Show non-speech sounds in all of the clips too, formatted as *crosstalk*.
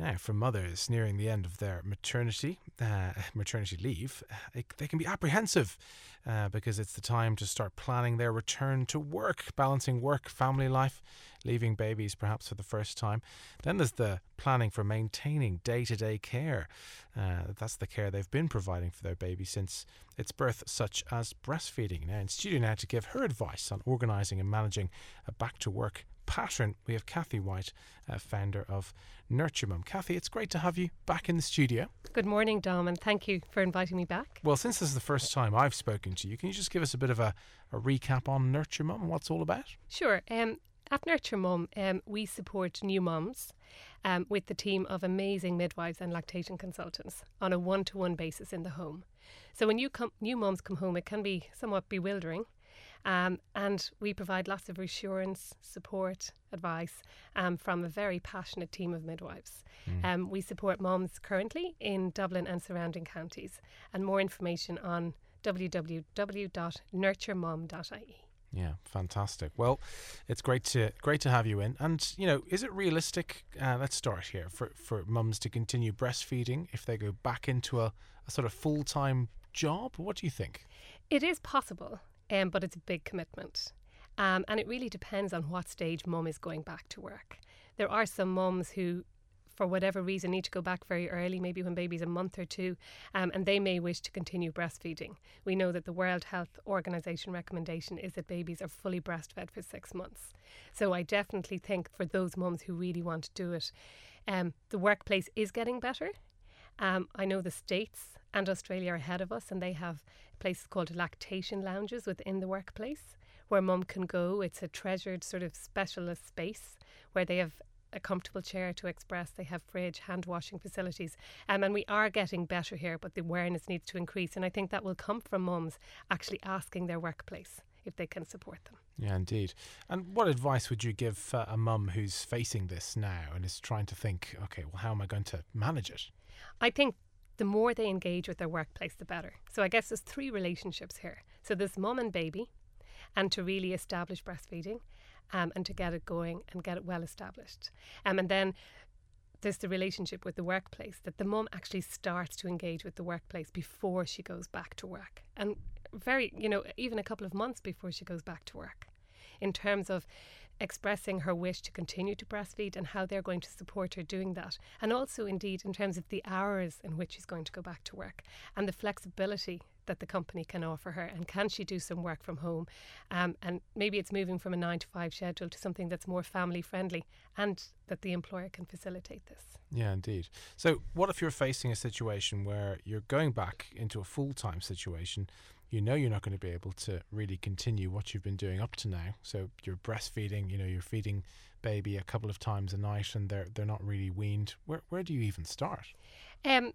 Now, for mothers nearing the end of their maternity uh, maternity leave, it, they can be apprehensive uh, because it's the time to start planning their return to work, balancing work, family life, leaving babies perhaps for the first time. Then there's the planning for maintaining day to day care. Uh, that's the care they've been providing for their baby since its birth, such as breastfeeding. Now, in studio now to give her advice on organising and managing a back to work pattern, we have Kathy Whyte, uh, founder of Nurture Mum. Kathy, it's great to have you back in the studio. Good morning, Dom, and thank you for inviting me back. Well, since this is the first time I've spoken to you, can you just give us a bit of a, a recap on Nurture Mum and what's all about? Sure. Um, at Nurture Mum, um, we support new mums um, with the team of amazing midwives and lactation consultants on a one to one basis in the home. So when you come, new mums come home, it can be somewhat bewildering um, and we provide lots of reassurance, support, advice um, from a very passionate team of midwives. Mm. Um, we support moms currently in Dublin and surrounding counties. And more information on www.nurturemum.ie. Yeah, fantastic. Well, it's great to great to have you in. And you know, is it realistic? Uh, let's start here for for mums to continue breastfeeding if they go back into a, a sort of full time job. What do you think? It is possible um, but it's a big commitment. Um, and it really depends on what stage mum is going back to work. There are some mums who, for whatever reason, need to go back very early, maybe when baby's a month or two, um, and they may wish to continue breastfeeding. We know that the World Health Organization recommendation is that babies are fully breastfed for six months. So I definitely think for those mums who really want to do it, um, the workplace is getting better. Um, I know the States and Australia are ahead of us, and they have places called lactation lounges within the workplace where mum can go. It's a treasured sort of specialist space where they have a comfortable chair to express. They have fridge, hand washing facilities. Um, and we are getting better here, but the awareness needs to increase. And I think that will come from mums actually asking their workplace if they can support them. Yeah, indeed. And what advice would you give uh, a mum who's facing this now and is trying to think, okay, well, how am I going to manage it? I think the more they engage with their workplace, the better. So I guess there's three relationships here. So there's mom and baby, and to really establish breastfeeding, um, and to get it going and get it well established. Um, and then there's the relationship with the workplace that the mom actually starts to engage with the workplace before she goes back to work, and very, you know, even a couple of months before she goes back to work in terms of expressing her wish to continue to breastfeed and how they're going to support her doing that. And also, indeed, in terms of the hours in which she's going to go back to work and the flexibility that the company can offer her. And can she do some work from home? Um, and maybe it's moving from a nine to five schedule to something that's more family friendly and that the employer can facilitate this. Yeah, indeed. So, what if you're facing a situation where you're going back into a full time situation? You know you're not going to be able to really continue what you've been doing up to now. So you're breastfeeding, you know, you're feeding baby a couple of times a night and they're they're not really weaned. Where where do you even start? Um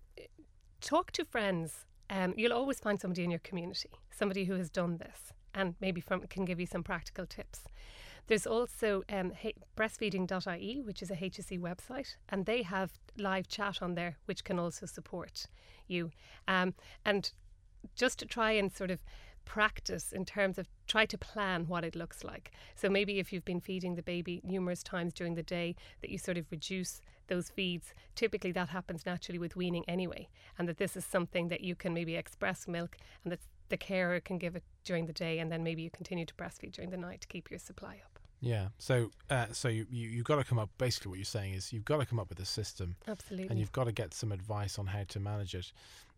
talk to friends. Um you'll always find somebody in your community, somebody who has done this and maybe from can give you some practical tips. There's also um, breastfeeding.ie, which is a HSE website, and they have live chat on there, which can also support you. Um, and just to try and sort of practice in terms of try to plan what it looks like. So maybe if you've been feeding the baby numerous times during the day, that you sort of reduce those feeds. Typically, that happens naturally with weaning anyway, and that this is something that you can maybe express milk and that the carer can give it during the day, and then maybe you continue to breastfeed during the night to keep your supply up. Yeah. So, uh, so you, you you've got to come up. Basically, what you're saying is you've got to come up with a system. Absolutely. And you've got to get some advice on how to manage it.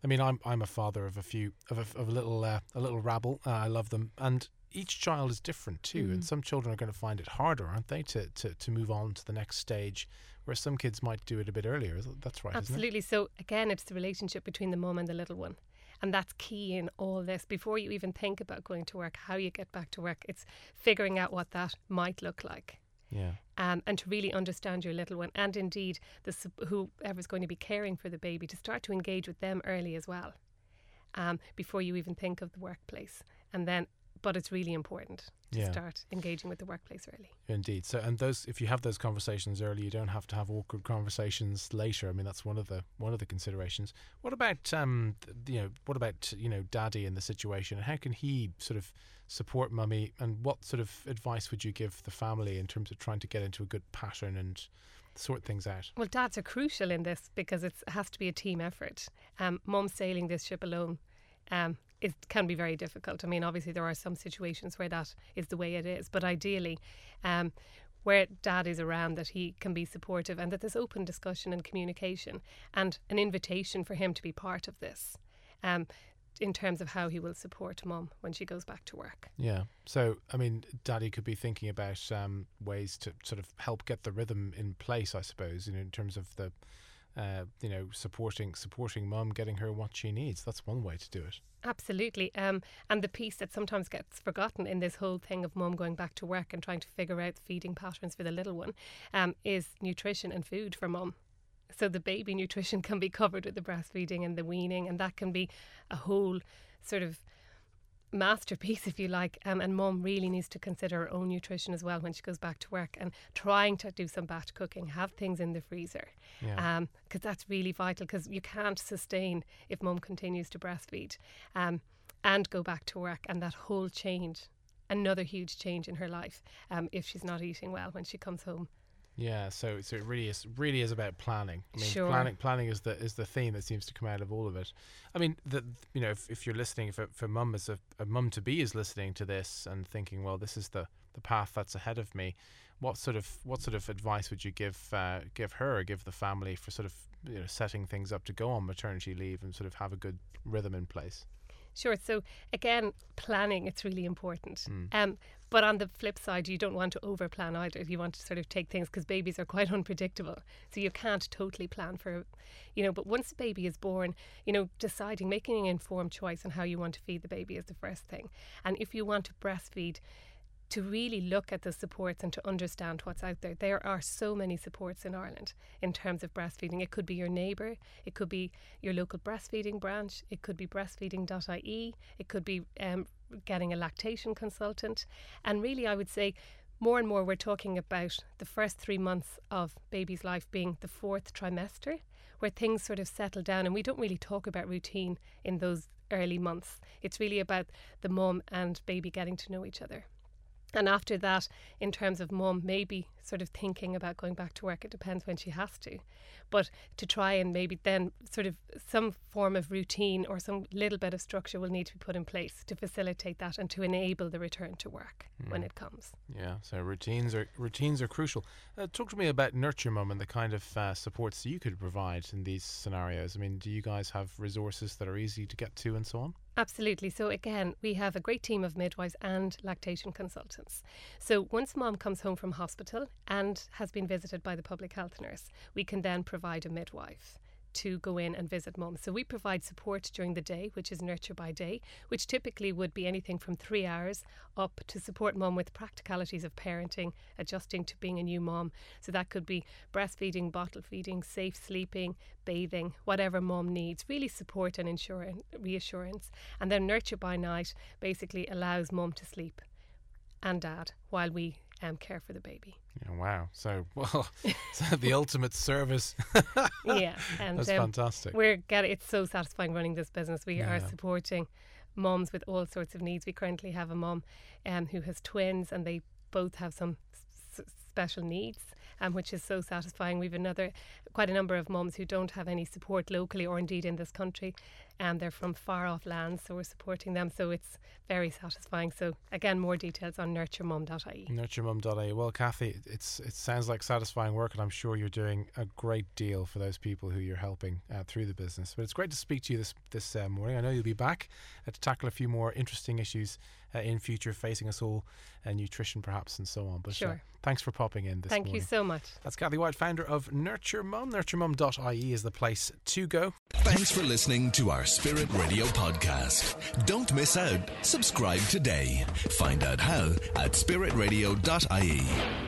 I mean, I'm I'm a father of a few of a, of a little uh, a little rabble. Uh, I love them, and each child is different too. Mm. And some children are going to find it harder, aren't they, to, to to move on to the next stage, where some kids might do it a bit earlier. That's right. Absolutely. So again, it's the relationship between the mom and the little one. And that's key in all this. Before you even think about going to work, how you get back to work, it's figuring out what that might look like. Yeah. Um, and to really understand your little one, and indeed the whoever's going to be caring for the baby, to start to engage with them early as well, um, before you even think of the workplace, and then but it's really important to Yeah. start engaging with the workplace early. Indeed. So, and those, if you have those conversations early, you don't have to have awkward conversations later. I mean, that's one of the one of the considerations. What about, um, you know, what about you know, daddy in the situation? And how can he sort of support mummy? And what sort of advice would you give the family in terms of trying to get into a good pattern and sort things out? Well, dads are crucial in this because it's, it has to be a team effort. Um, Mum sailing this ship alone um, it can be very difficult. I mean, obviously, there are some situations where that is the way it is, but ideally, um, where dad is around, that he can be supportive and that there's open discussion and communication and an invitation for him to be part of this. Um, in terms of how he will support mum when she goes back to work. Yeah. So, I mean, daddy could be thinking about um, ways to sort of help get the rhythm in place, I suppose, you know, in terms of the, uh, you know, supporting supporting mum, getting her what she needs. That's one way to do it. Absolutely. Um, and the piece that sometimes gets forgotten in this whole thing of mum going back to work and trying to figure out feeding patterns for the little one um, is nutrition and food for mum. So the baby *laughs* nutrition can be covered with the breastfeeding and the weaning, and that can be a whole sort of masterpiece, *laughs* if you like. Um, and mum really needs to consider her own nutrition as well when she goes back to work and trying to do some batch cooking, have things in the freezer, Yeah. because that's really vital. Because you can't sustain if mum continues to breastfeed um, and go back to work, and that whole change. Another huge change in her life um, if she's not eating well when she comes home. Yeah, so so it really is really is about planning. I mean, Sure. planning planning is the is the theme that seems to come out of all of it. I mean, the you know if, if you're listening, if a, if a mum is a, a mum to be is listening to this and thinking, well, this is the the path that's ahead of me. What sort of what sort of advice would you give uh, give her or give the family for sort of you know setting things up to go on maternity leave and sort of have a good rhythm in place? Sure. So again, planning it's really important. Mm. Um, but on the flip side, you don't want to over plan either. You want to sort of take things because babies are *laughs* quite unpredictable, so you can't totally plan for, you know. But once the baby is born, you know, deciding, making an informed choice on how you want to feed the baby is the first thing. And if you want to breastfeed, to really look at the supports and to understand what's out there. There are so many supports in Ireland in terms of breastfeeding. It could be your neighbour, it could be your local breastfeeding branch, it could be breastfeeding.ie, it could be um, getting a lactation consultant. And really, I would say more and more we're talking about the first three months of baby's life being the fourth trimester, where things sort of settle down. And we don't really talk about routine in those early months. It's really about the mum and baby getting to know each other. And after that, in terms of mum, maybe sort of thinking about going back to work, it depends when she has to. But to try and maybe then sort of some form of routine or some little bit of structure will need to be put in place to facilitate that and to enable the return to work when it comes. Yeah, so routines are routines are crucial. Uh, talk to me about Nurture Mum and the kind of uh, supports you could provide in these scenarios. I mean, do you guys have resources that are easy to get to and so on? Absolutely. So, again, we have a great team of midwives and lactation consultants. So, once mom comes home from hospital and has been visited by the public health nurse, we can then provide a midwife to go in and visit mum. So, we provide support during the day, which is nurture by day, which typically would be anything from three hours up to support mum with practicalities of parenting, adjusting to being a new mom. So, that could be breastfeeding, bottle feeding, safe sleeping, bathing, whatever mum needs, really support and ensure reassurance. And then nurture by night basically allows mum to sleep and dad while we um, care for the baby. Yeah, wow. So, *laughs* well, so the ultimate service. *laughs* yeah, and That's um, fantastic. we're getting. It's so satisfying running this business. We are supporting moms with all sorts of needs. We currently have a mom um, who has twins, and they both have some s- special needs. Um, which is so satisfying. We've another, quite a number of moms who don't have any support locally or indeed in this country, and they're from far off lands, so we're supporting them. So it's very satisfying. So again, more details on nurturemum.ie. NurtureMum.ie. Well, Kathy, it's it sounds like satisfying work, and I'm sure you're doing a great deal for those people who you're helping uh, through the business. But it's great to speak to you this this uh, morning. I know you'll be back uh, to tackle a few more interesting issues uh, in future facing us all, uh, nutrition perhaps, and so on. But uh, Sure. thanks for popping in this morning. Thank morning. you so much. That's Kathy Whyte, founder of Nurture Mum. NurtureMum.ie is the place to go. Thanks for listening to our Spirit Radio podcast. Don't miss out. Subscribe today. Find out how at spiritradio.ie.